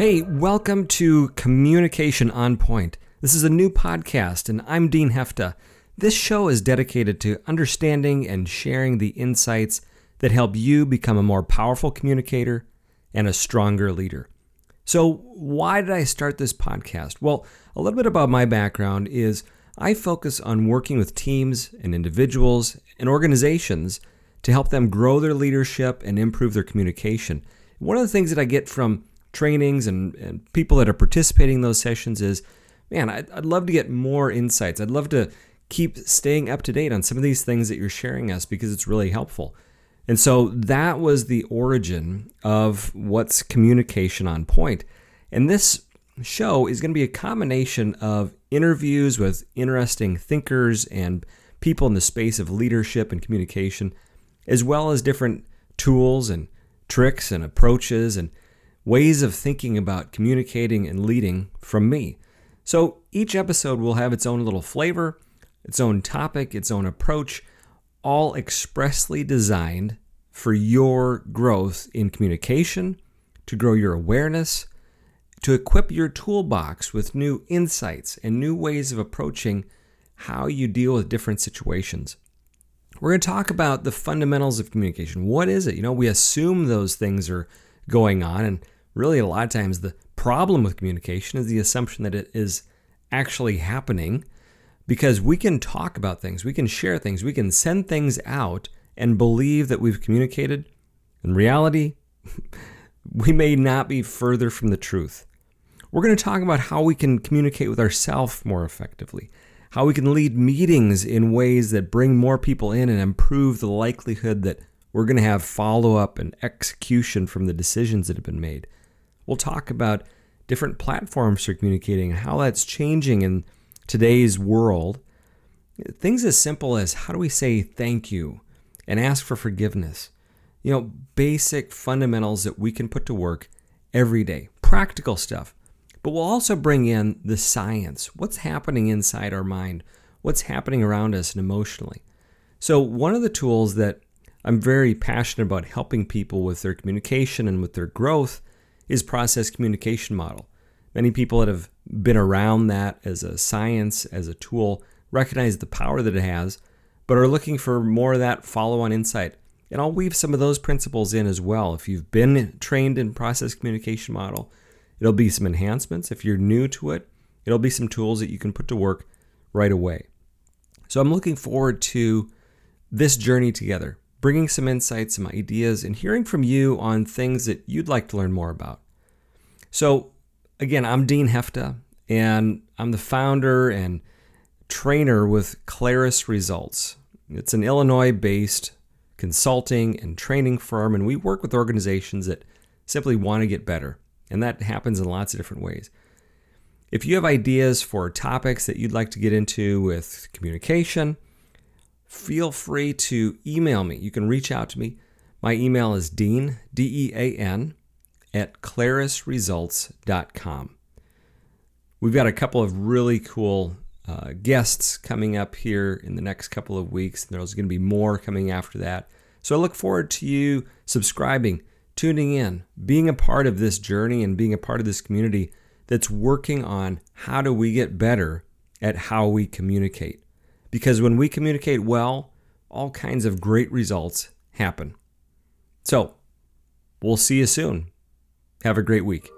Hey, welcome to Communication on Point. This is a new podcast, and I'm Dean Hefta. This show is dedicated to understanding and sharing the insights that help you become a more powerful communicator and a stronger leader. So, why did I start this podcast? Well, a little bit about my background is I focus on working with teams and individuals and organizations to help them grow their leadership and improve their communication. One of the things that I get from trainings and, and people that are participating in those sessions is man, I'd, I'd love to get more insights. I'd love to keep staying up to date on some of these things that you're sharing us because it's really helpful. And so that was the origin of what's communication on point. And this show is going to be a combination of interviews with interesting thinkers and people in the space of leadership and communication, as well as different tools and tricks and approaches and ways of thinking about communicating and leading from me. So each episode will have its own little flavor, its own topic, its own approach, all expressly designed for your growth in communication, to grow your awareness, to equip your toolbox with new insights and new ways of approaching how you deal with different situations. We're going to talk about the fundamentals of communication. What is it? You know, we assume those things are going on, and really a lot of times the problem with communication is the assumption that it is actually happening because we can talk about things, we can share things, we can send things out and believe that we've communicated. In reality, we may not be further from the truth. We're going to talk about how we can communicate with ourselves more effectively, how we can lead meetings in ways that bring more people in and improve the likelihood that we're going to have follow up and execution from the decisions that have been made. We'll talk about different platforms for communicating and how that's changing in today's world. Things as simple as how do we say thank you and ask for forgiveness? You know, basic fundamentals that we can put to work every day, practical stuff. But we'll also bring in the science. What's happening inside our mind? What's happening around us and emotionally? So, one of the tools that I'm very passionate about helping people with their communication and with their growth is process communication model. Many people that have been around that as a science, as a tool, recognize the power that it has, but are looking for more of that follow on insight. And I'll weave some of those principles in as well. If you've been trained in process communication model, it'll be some enhancements. If you're new to it, it'll be some tools that you can put to work right away. So I'm looking forward to this journey together bringing some insights, some ideas, and hearing from you on things that you'd like to learn more about. So, again, I'm Dean Hefta, and I'm the founder and trainer with Claris Results. It's an Illinois based consulting and training firm, and we work with organizations that simply want to get better. And that happens in lots of different ways. If you have ideas for topics that you'd like to get into with communication, feel free to email me. You can reach out to me. My email is dean, D E A N, at clarisresults.com. We've got a couple of really cool uh, guests coming up here in the next couple of weeks. There's going to be more coming after that. So I look forward to you subscribing, tuning in, being a part of this journey, and being a part of this community that's working on how do we get better at how we communicate. Because when we communicate well, all kinds of great results happen. So, we'll see you soon. Have a great week.